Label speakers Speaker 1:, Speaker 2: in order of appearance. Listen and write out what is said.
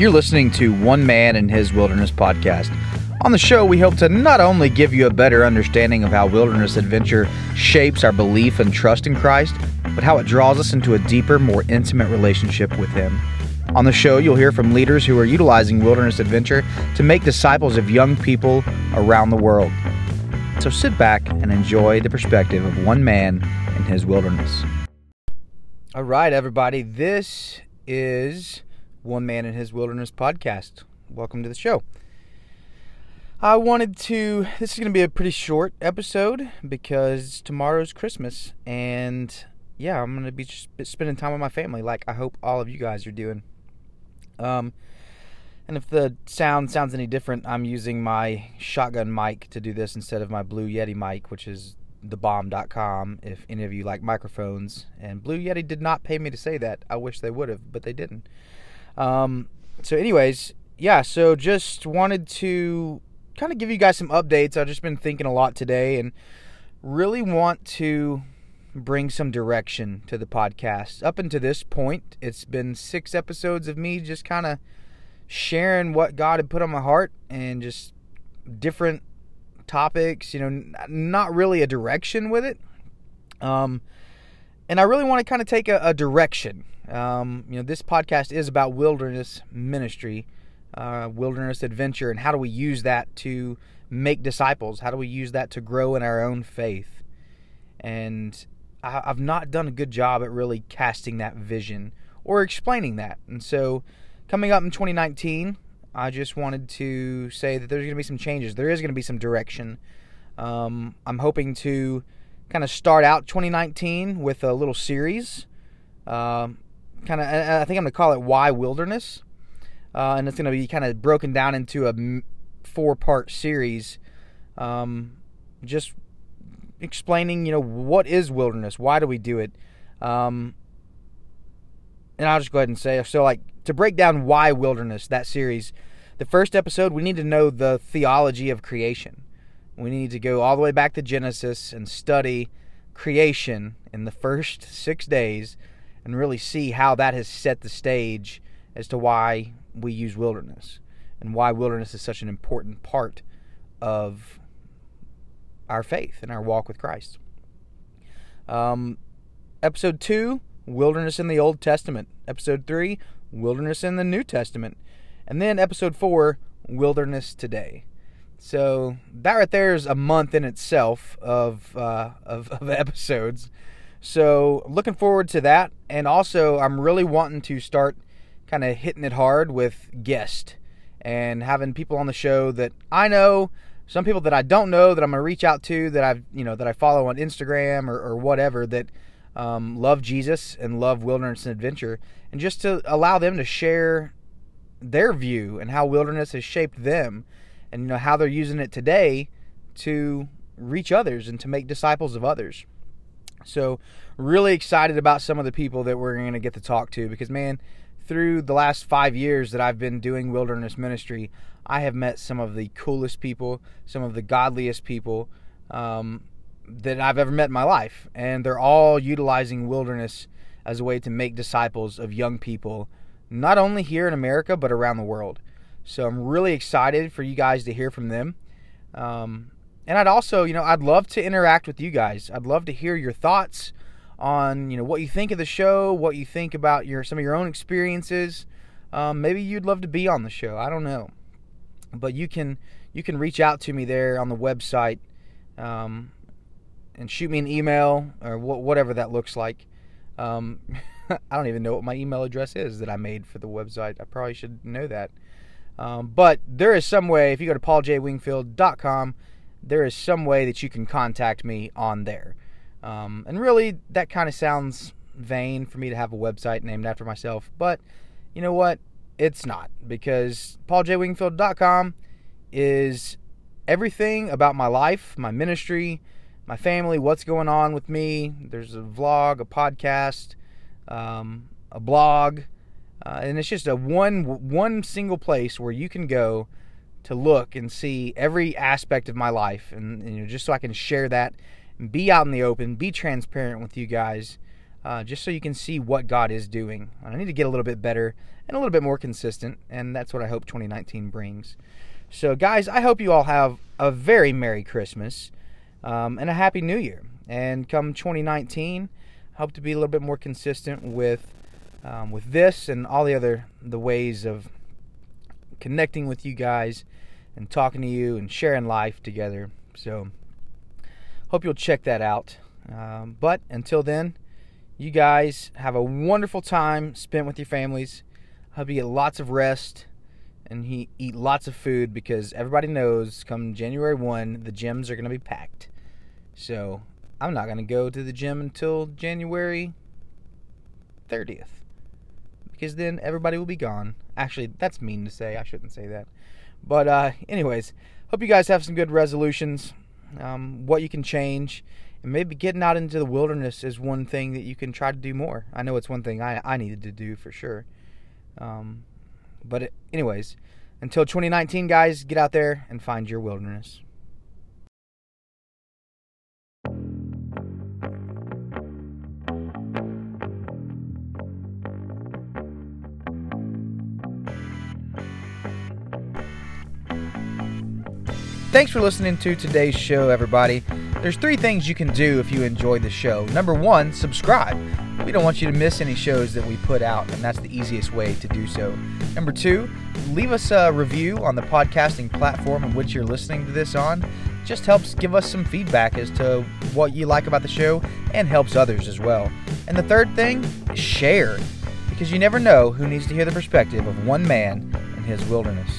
Speaker 1: You're listening to One Man in His Wilderness podcast. On the show, we hope to not only give you a better understanding of how wilderness adventure shapes our belief and trust in Christ, but how it draws us into a deeper, more intimate relationship with Him. On the show, you'll hear from leaders who are utilizing wilderness adventure to make disciples of young people around the world. So sit back and enjoy the perspective of one man in his wilderness. All right, everybody, this is One Man in His Wilderness podcast. Welcome to the show. I wanted to, this is going to be a pretty short episode because tomorrow's Christmas and yeah, I'm going to be spending time with my family like I hope all of you guys are doing. Um, and if the sound sounds any different, I'm using my shotgun mic to do this instead of my Blue Yeti mic, which is thebomb.com if any of you like microphones. And Blue Yeti did not pay me to say that. I wish they would have, but they didn't. Um, so, anyways, yeah, so just wanted to kind of give you guys some updates. I've just been thinking a lot today and really want to bring some direction to the podcast. Up until this point, it's been six episodes of me just kind of sharing what God had put on my heart and just different topics, you know, not really a direction with it. Um, and I really want to kind of take a, a direction. Um, you know, this podcast is about wilderness ministry uh, wilderness adventure, and how do we use that to make disciples? How do we use that to grow in our own faith? And I, I've not done a good job at really casting that vision or explaining that. And so, coming up in 2019, I just wanted to say that there's going to be some changes. There is going to be some direction. Um, I'm hoping to kind of start out 2019 with a little series. Um, kind of, I think I'm going to call it Why Wilderness. Uh, and it's going to be kind of broken down into a four part series. Um, just explaining you know what is wilderness? Why do we do it? Um, and i'll just go ahead and say so like to break down why wilderness that series the first episode we need to know the theology of creation we need to go all the way back to genesis and study creation in the first six days and really see how that has set the stage as to why we use wilderness and why wilderness is such an important part of our faith and our walk with Christ. Um, episode 2, Wilderness in the Old Testament. Episode 3, Wilderness in the New Testament. And then episode 4, Wilderness Today. So that right there is a month in itself of, uh, of, of episodes. So looking forward to that. And also, I'm really wanting to start – kind of hitting it hard with guests and having people on the show that I know, some people that I don't know that I'm gonna reach out to that I've you know that I follow on Instagram or, or whatever that um, love Jesus and love wilderness and adventure, and just to allow them to share their view and how wilderness has shaped them, and you know how they're using it today to reach others and to make disciples of others. So, really excited about some of the people that we're going to get to talk to because, man, through the last five years that I've been doing wilderness ministry, I have met some of the coolest people, some of the godliest people um, that I've ever met in my life. And they're all utilizing wilderness as a way to make disciples of young people, not only here in America, but around the world. So I'm really excited for you guys to hear from them. Um, and I'd also, you know, I'd love to interact with you guys. I'd love to hear your thoughts on you know what you think of the show, what you think about your some of your own experiences. Um, maybe you'd love to be on the show. I don't know, but you can you can reach out to me there on the website um, and shoot me an email or wh- whatever that looks like. Um, I don't even know what my email address is that I made for the website. I probably should know that. Um, but there is some way, if you go to pauljwingfield.com, there is some way that you can contact me on there. Um, and really, that kind of sounds vain for me to have a website named after myself, but you know what? It's not because pauljwingfield.com is everything about my life, my ministry, my family, what's going on with me. There's a vlog, a podcast, um, a blog, uh, and it's just a one one single place where you can go to look and see every aspect of my life, and, and you know, just so I can share that and be out in the open, be transparent with you guys. uh, just so you can see what God is doing. I need to get a little bit better and a little bit more consistent, and that's what I hope 2019 brings. So, guys, I hope you all have a very Merry Christmas um, and a Happy New Year. And come 2019, I hope to be a little bit more consistent with um, with this and all the other the ways of connecting with you guys and talking to you and sharing life together. So, hope you'll check that out. Um, but until then, you guys have a wonderful time spent with your families. Hope you get lots of rest and he eat lots of food because everybody knows come January 1 the gyms are going to be packed. So, I'm not going to go to the gym until January 30th because then everybody will be gone. Actually, that's mean to say. I shouldn't say that. But uh anyways, hope you guys have some good resolutions. Um, what you can change and maybe getting out into the wilderness is one thing that you can try to do more. I know it's one thing I, I needed to do for sure. Um, but, it, anyways, until 2019, guys, get out there and find your wilderness. Thanks for listening to today's show, everybody. There's three things you can do if you enjoyed the show. Number one, subscribe. We don't want you to miss any shows that we put out, and that's the easiest way to do so. Number two, leave us a review on the podcasting platform in which you're listening to this on. Just helps give us some feedback as to what you like about the show and helps others as well. And the third thing, share, because you never know who needs to hear the perspective of one man in his wilderness.